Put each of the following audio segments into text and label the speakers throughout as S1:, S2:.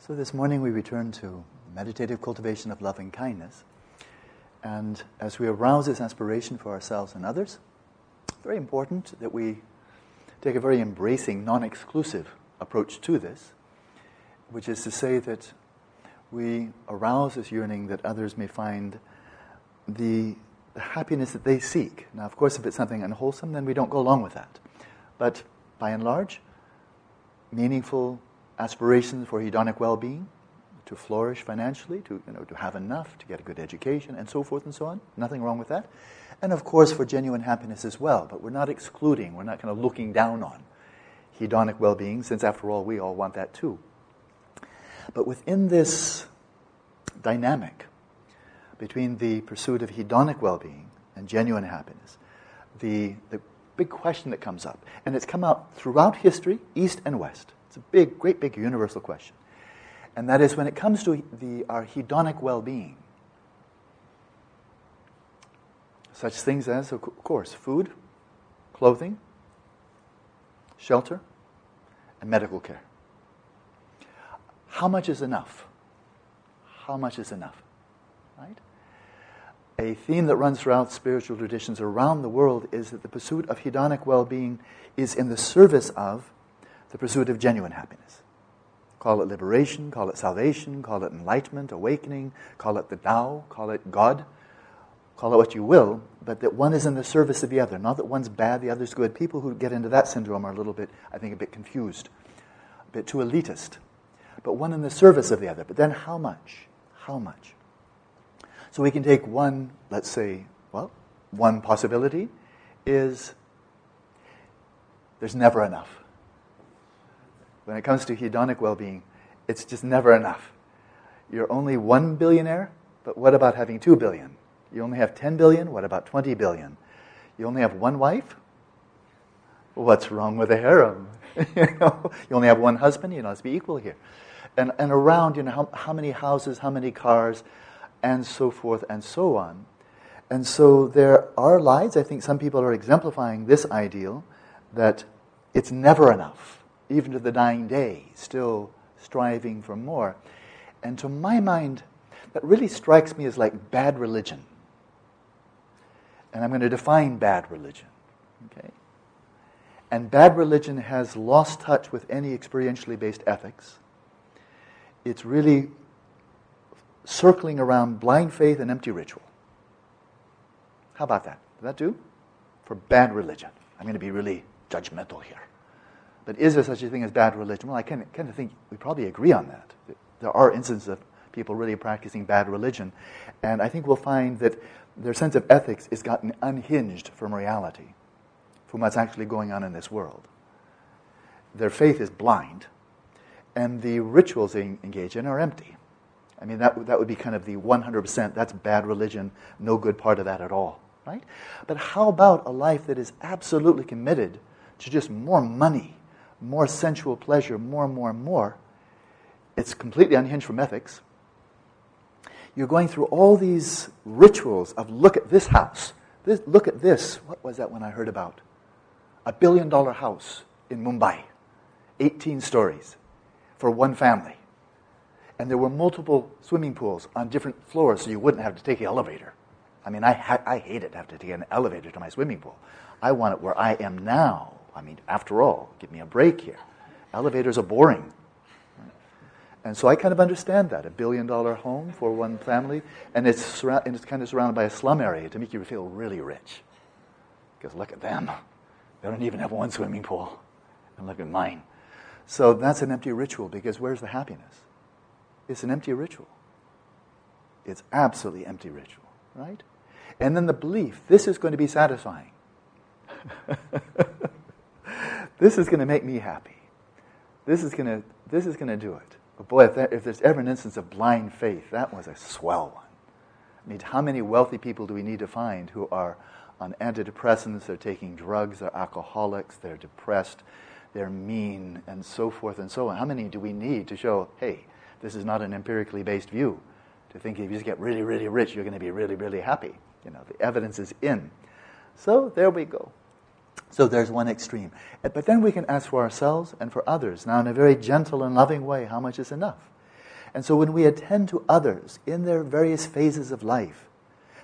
S1: So this morning we return to meditative cultivation of loving kindness. And as we arouse this aspiration for ourselves and others, very important that we take a very embracing, non exclusive approach to this, which is to say that we arouse this yearning that others may find the, the happiness that they seek. Now, of course, if it's something unwholesome, then we don't go along with that. But by and large, meaningful aspirations for hedonic well being, to flourish financially, to, you know, to have enough, to get a good education, and so forth and so on. Nothing wrong with that. And of course, for genuine happiness as well. But we're not excluding, we're not kind of looking down on hedonic well being, since after all, we all want that too. But within this dynamic between the pursuit of hedonic well being and genuine happiness, the, the big question that comes up, and it's come up throughout history, East and West. It's a big, great big universal question. And that is when it comes to the, our hedonic well being, such things as, of course, food, clothing, shelter, and medical care. How much is enough? How much is enough? Right? A theme that runs throughout spiritual traditions around the world is that the pursuit of hedonic well being is in the service of the pursuit of genuine happiness. Call it liberation, call it salvation, call it enlightenment, awakening, call it the Tao, call it God, call it what you will, but that one is in the service of the other. Not that one's bad, the other's good. People who get into that syndrome are a little bit, I think, a bit confused, a bit too elitist. But one in the service of the other. But then how much? How much? So we can take one, let's say, well, one possibility is there's never enough when it comes to hedonic well being, it's just never enough. You're only one billionaire, but what about having two billion? You only have 10 billion, what about 20 billion? You only have one wife? What's wrong with a harem? you, know, you only have one husband, you know, let's be equal here. And, and around, you know, how, how many houses, how many cars, and so forth and so on. And so there are lives, I think some people are exemplifying this ideal that it's never enough even to the dying day, still striving for more. And to my mind, that really strikes me as like bad religion. And I'm going to define bad religion. Okay? And bad religion has lost touch with any experientially based ethics. It's really circling around blind faith and empty ritual. How about that? Does that do? For bad religion. I'm going to be really judgmental here. But is there such a thing as bad religion? Well, I kind of, kind of think we probably agree on that. There are instances of people really practicing bad religion. And I think we'll find that their sense of ethics is gotten unhinged from reality, from what's actually going on in this world. Their faith is blind, and the rituals they engage in are empty. I mean, that, that would be kind of the 100%, that's bad religion, no good part of that at all, right? But how about a life that is absolutely committed to just more money, more sensual pleasure, more and more and more, it's completely unhinged from ethics. You're going through all these rituals of look at this house, this, look at this. What was that one I heard about? A billion dollar house in Mumbai, 18 stories for one family. And there were multiple swimming pools on different floors so you wouldn't have to take the elevator. I mean, I, ha- I hate it to have to take an elevator to my swimming pool. I want it where I am now I mean, after all, give me a break here. Elevators are boring. And so I kind of understand that. A billion dollar home for one family, and it's, surra- and it's kind of surrounded by a slum area to make you feel really rich. Because look at them. They don't even have one swimming pool. And look at mine. So that's an empty ritual because where's the happiness? It's an empty ritual. It's absolutely empty ritual, right? And then the belief this is going to be satisfying. This is going to make me happy. This is going to, this is going to do it. But boy, if, that, if there's ever an instance of blind faith, that was a swell one. I mean, how many wealthy people do we need to find who are on antidepressants, they're taking drugs, they're alcoholics, they're depressed, they're mean, and so forth and so on? How many do we need to show, hey, this is not an empirically based view? To think if you just get really, really rich, you're going to be really, really happy. You know, the evidence is in. So there we go. So there's one extreme. Eh, but then we can ask for ourselves and for others, now in a very gentle and loving way, how much is enough? And so when we attend to others in their various phases of life,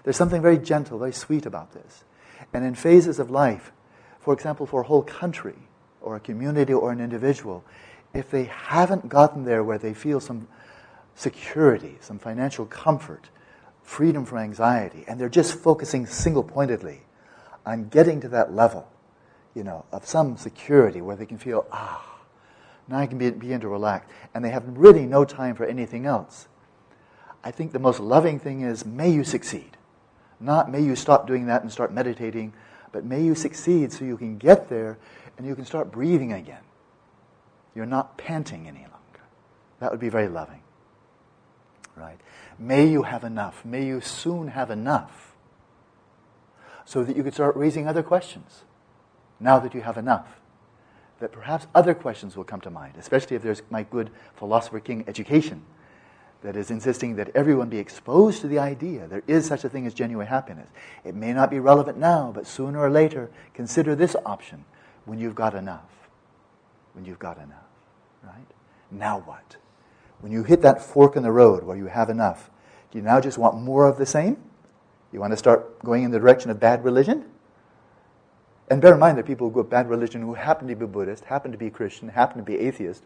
S1: there's something very gentle, very sweet about this. And in phases of life, for example, for a whole country or a community or an individual, if they haven't gotten there where they feel some security, some financial comfort, freedom from anxiety, and they're just focusing single pointedly on getting to that level, you know, of some security where they can feel, ah, now I can be, begin to relax, and they have really no time for anything else. I think the most loving thing is, may you succeed. Not may you stop doing that and start meditating, but may you succeed so you can get there and you can start breathing again. You're not panting any longer. That would be very loving. Right? May you have enough. May you soon have enough so that you can start raising other questions now that you have enough. That perhaps other questions will come to mind, especially if there's my good philosopher king education that is insisting that everyone be exposed to the idea there is such a thing as genuine happiness. It may not be relevant now, but sooner or later, consider this option when you've got enough. When you've got enough, right? Now what? When you hit that fork in the road where you have enough, do you now just want more of the same? You want to start going in the direction of bad religion? And bear in mind that people who go bad religion who happen to be Buddhist, happen to be Christian, happen to be atheist,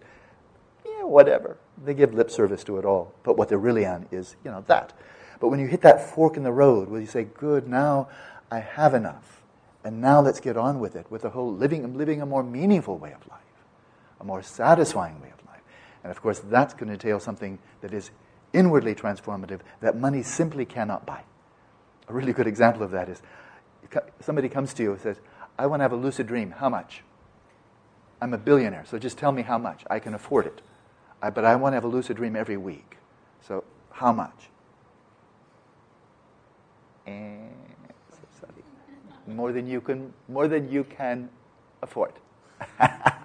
S1: yeah, whatever. They give lip service to it all. But what they're really on is, you know, that. But when you hit that fork in the road where you say, good, now I have enough. And now let's get on with it, with the whole living, living a more meaningful way of life, a more satisfying way of life. And of course, that's going to entail something that is inwardly transformative that money simply cannot buy. A really good example of that is somebody comes to you and says, I want to have a lucid dream. How much? I'm a billionaire, so just tell me how much. I can afford it. I, but I want to have a lucid dream every week. So, how much? Eh, and more than you can, more than you can afford.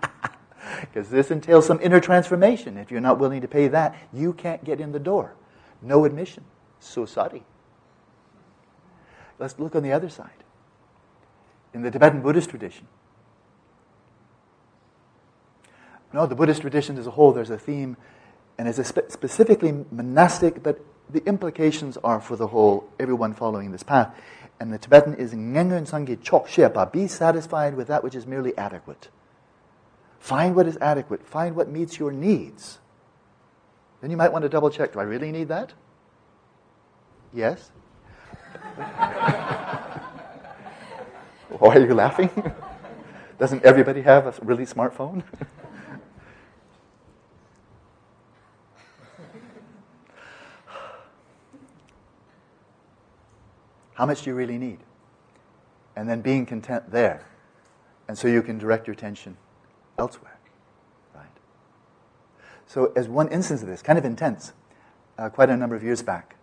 S1: Because this entails some inner transformation. If you're not willing to pay that, you can't get in the door. No admission. So sorry. Let's look on the other side. In the Tibetan Buddhist tradition, no, the Buddhist tradition as a whole, there's a theme, and it's spe- specifically monastic, but the implications are for the whole, everyone following this path. And the Tibetan is Ngengun Sangye Chok Shepa, be satisfied with that which is merely adequate. Find what is adequate, find what meets your needs. Then you might want to double check do I really need that? Yes? Why are you laughing? Doesn't everybody have a really smartphone? How much do you really need? And then being content there. And so you can direct your attention elsewhere. Right? So, as one instance of this, kind of intense, uh, quite a number of years back,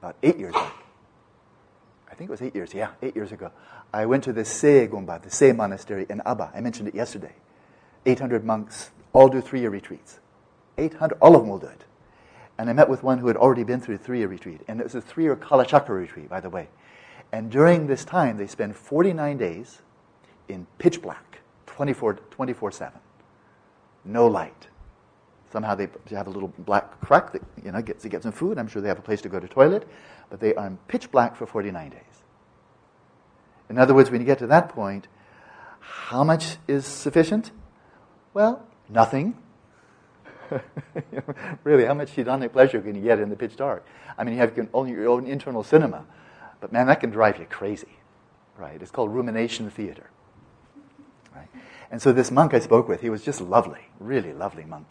S1: about eight years back, I think it was eight years, yeah, eight years ago, I went to the Se Gomba, the Se monastery in Aba. I mentioned it yesterday. 800 monks, all do three year retreats. 800, all of them will do it. And I met with one who had already been through a three year retreat. And it was a three year Kalachakra retreat, by the way. And during this time, they spend 49 days in pitch black, 24 24 7. No light. Somehow they have a little black crack that you know gets to get some food. I'm sure they have a place to go to toilet, but they are pitch black for 49 days. In other words, when you get to that point, how much is sufficient? Well, nothing. really, how much hedonic pleasure can you get in the pitch dark? I mean, you have only your own internal cinema. But man, that can drive you crazy, right? It's called rumination theater. And so this monk I spoke with, he was just lovely, really lovely monk.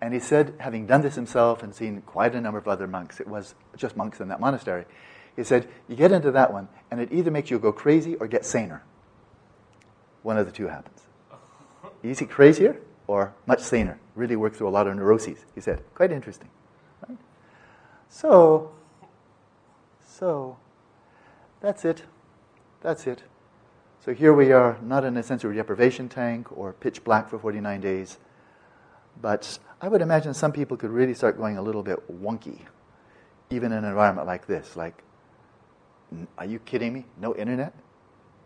S1: And he said, having done this himself and seen quite a number of other monks, it was just monks in that monastery, he said, you get into that one, and it either makes you go crazy or get saner. One of the two happens. Easy crazier or much saner. Really work through a lot of neuroses, he said. Quite interesting. Right? So, so, that's it. That's it. So here we are, not in a sensory deprivation tank or pitch black for 49 days, but I would imagine some people could really start going a little bit wonky, even in an environment like this. Like, are you kidding me? No internet?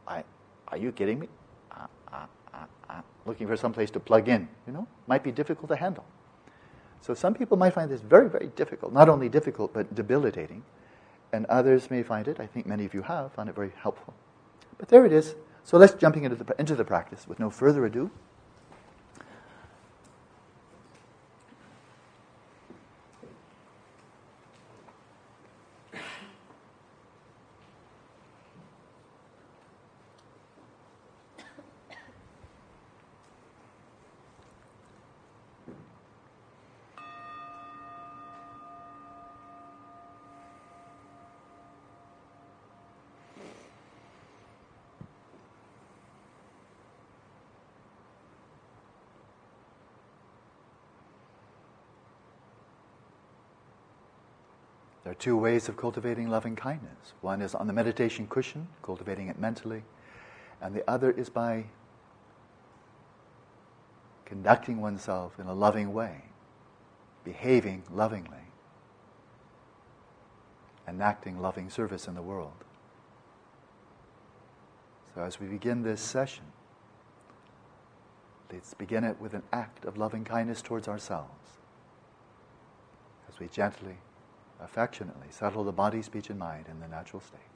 S1: I, are you kidding me? Uh, I'm looking for some place to plug in, you know, might be difficult to handle. So some people might find this very, very difficult, not only difficult, but debilitating. And others may find it, I think many of you have, found it very helpful. But there it is. So let's jumping into the, into the practice with no further ado. Two ways of cultivating loving kindness. One is on the meditation cushion, cultivating it mentally, and the other is by conducting oneself in a loving way, behaving lovingly, enacting loving service in the world. So, as we begin this session, let's begin it with an act of loving kindness towards ourselves as we gently affectionately settle the body, speech, and mind in the natural state.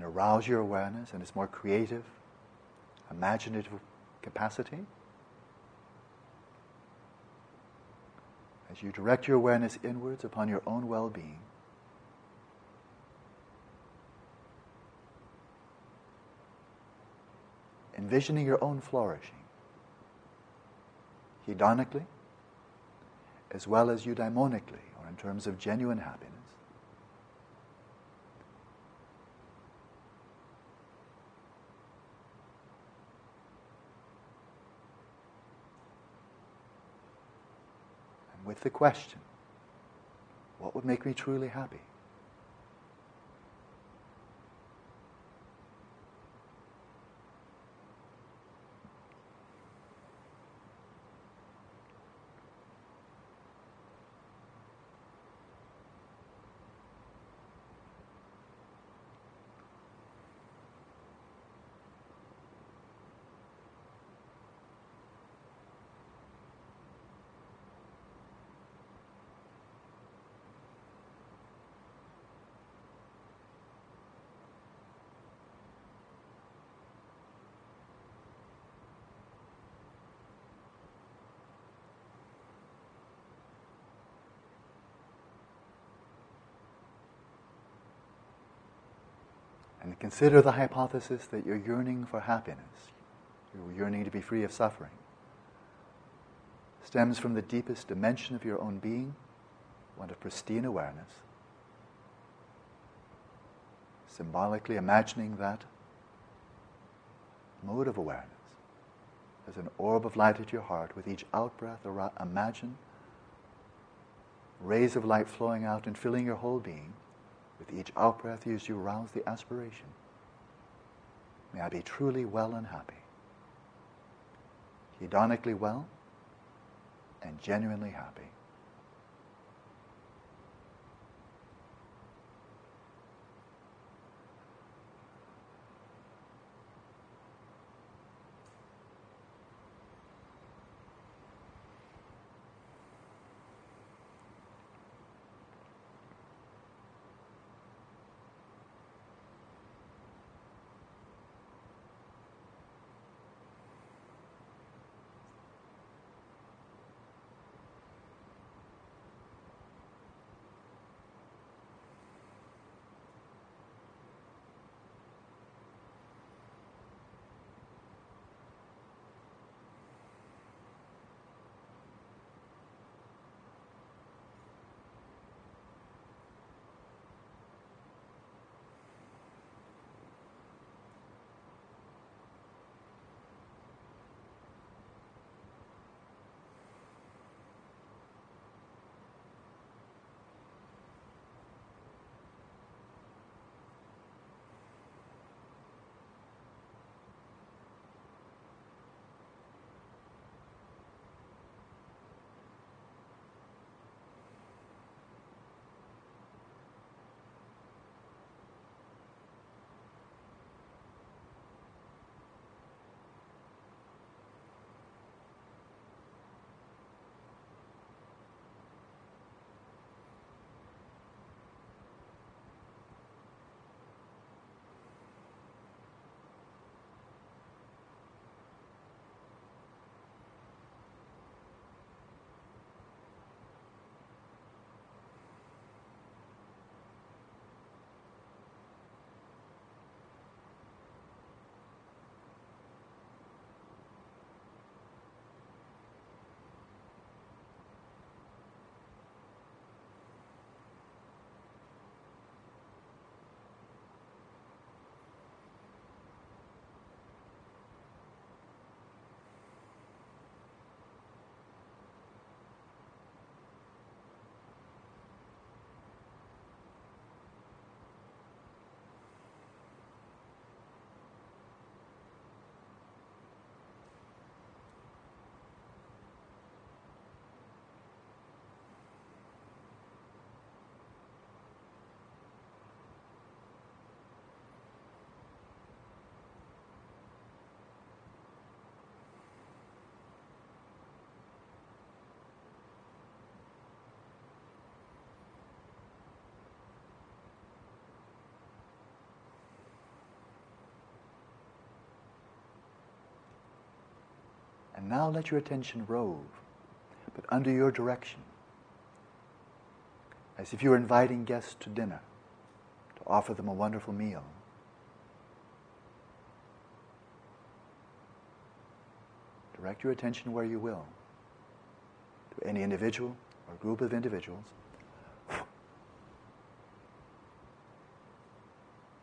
S1: And arouse your awareness and its more creative, imaginative capacity. As you direct your awareness inwards upon your own well being, envisioning your own flourishing, hedonically as well as eudaimonically or in terms of genuine happiness. And with the question, what would make me truly happy? And consider the hypothesis that you're yearning for happiness, you're yearning to be free of suffering, stems from the deepest dimension of your own being, one of pristine awareness. Symbolically imagining that mode of awareness as an orb of light at your heart with each out breath, imagine rays of light flowing out and filling your whole being with each out breath, as you rouse the aspiration, may I be truly well and happy, hedonically well and genuinely happy. Now let your attention rove, but under your direction, as if you were inviting guests to dinner to offer them a wonderful meal. Direct your attention where you will, to any individual or group of individuals,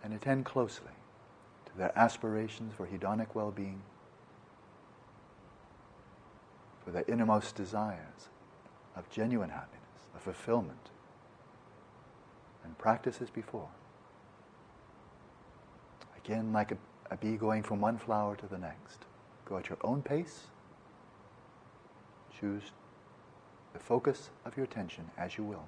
S1: and attend closely to their aspirations for hedonic well being for their innermost desires of genuine happiness, of fulfillment, and practice as before. Again, like a, a bee going from one flower to the next. Go at your own pace. Choose the focus of your attention as you will.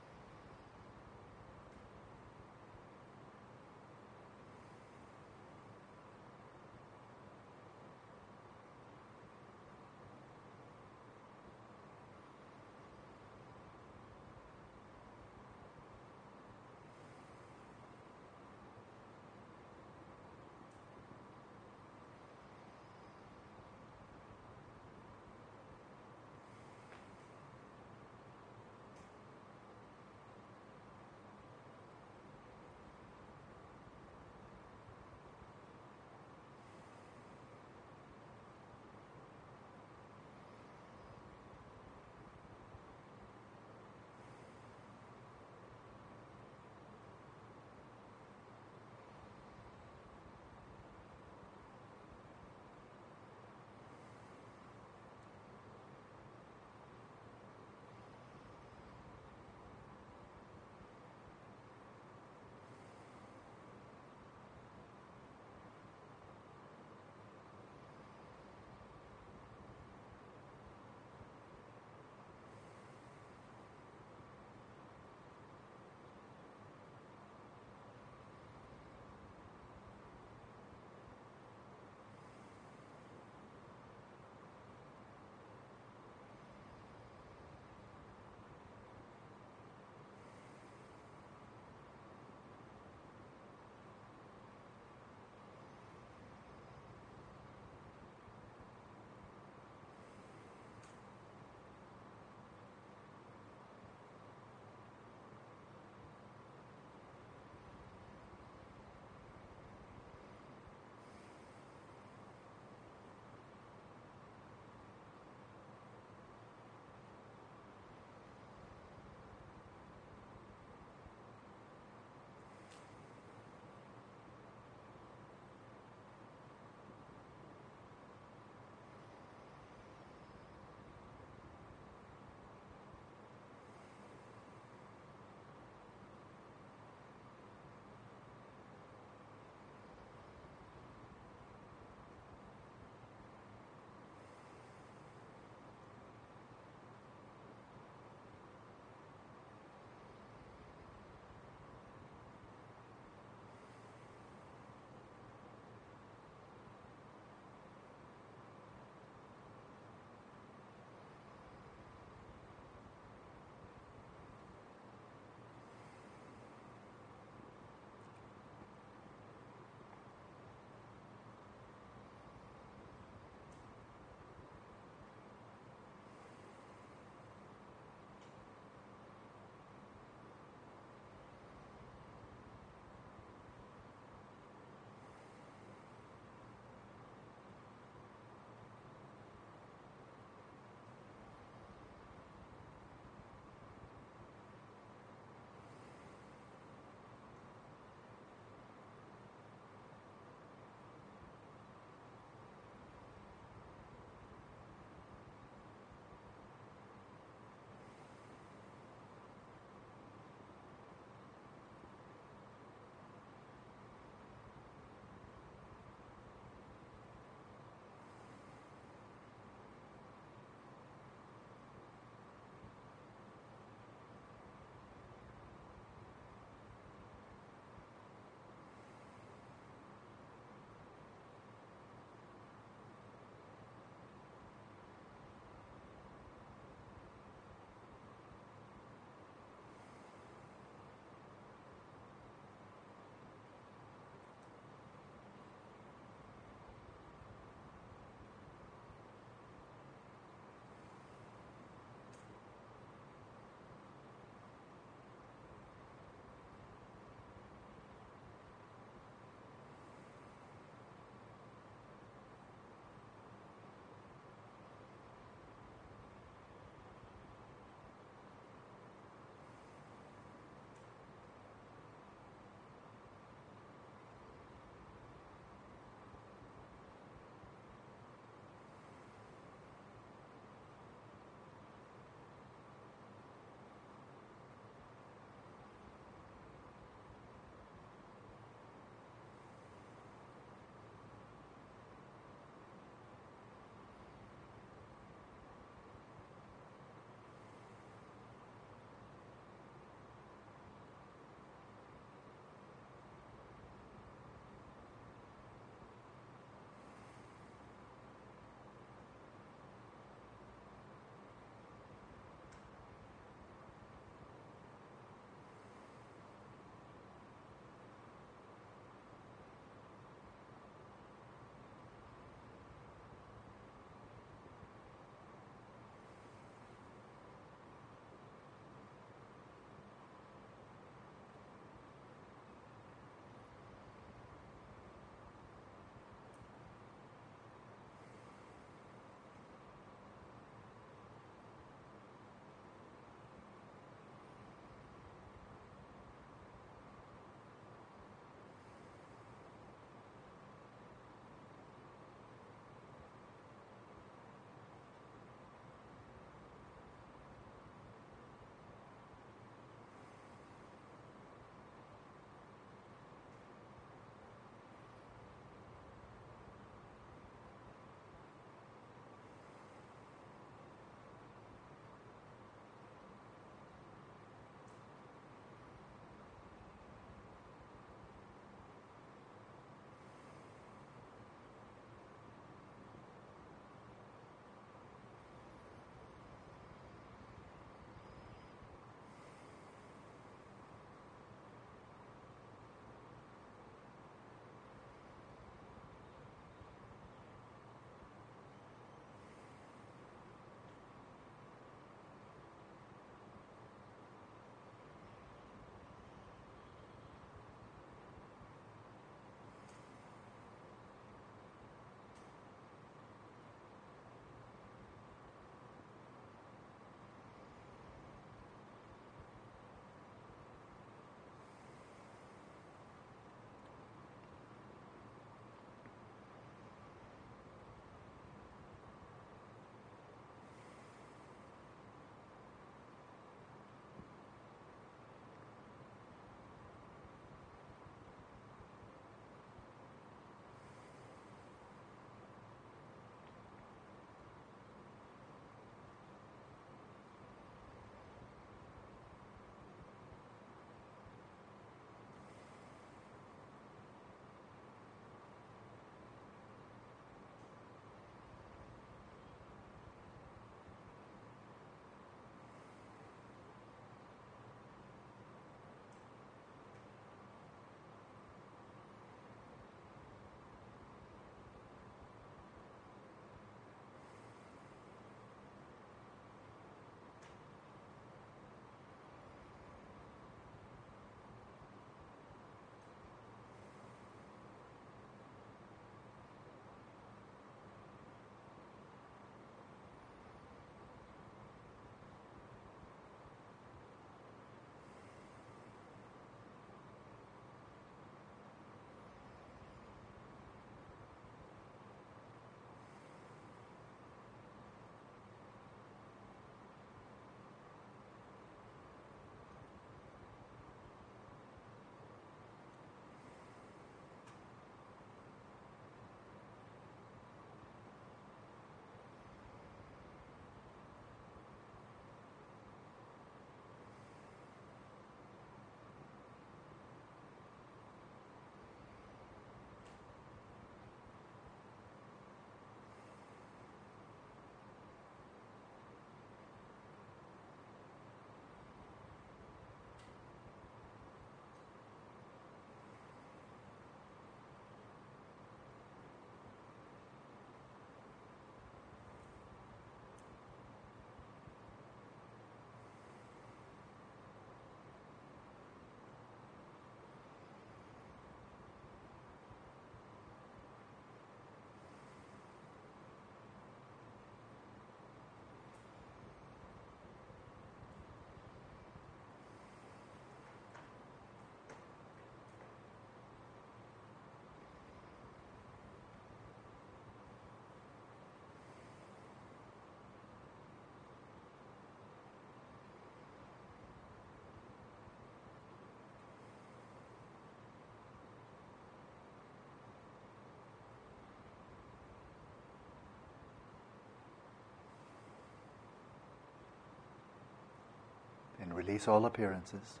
S1: And release all appearances.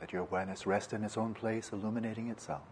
S1: Let your awareness rest in its own place, illuminating itself.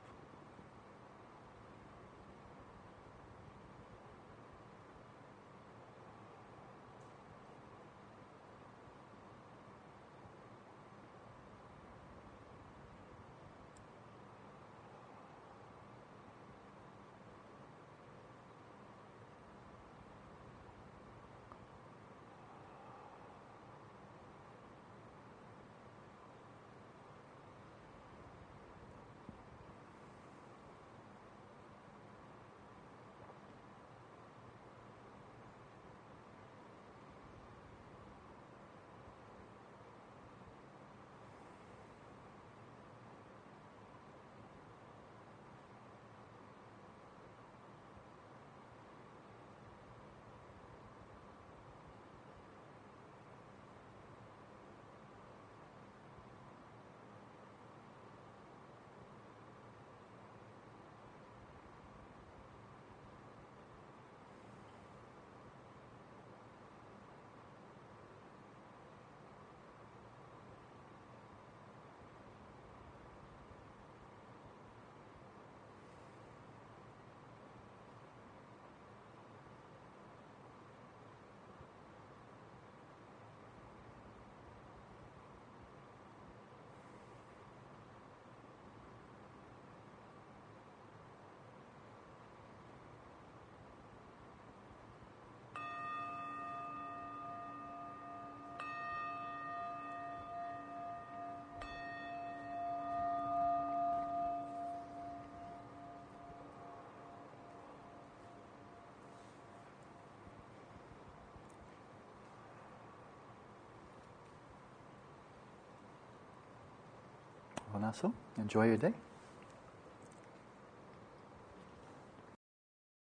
S1: Well, now so. Enjoy your day.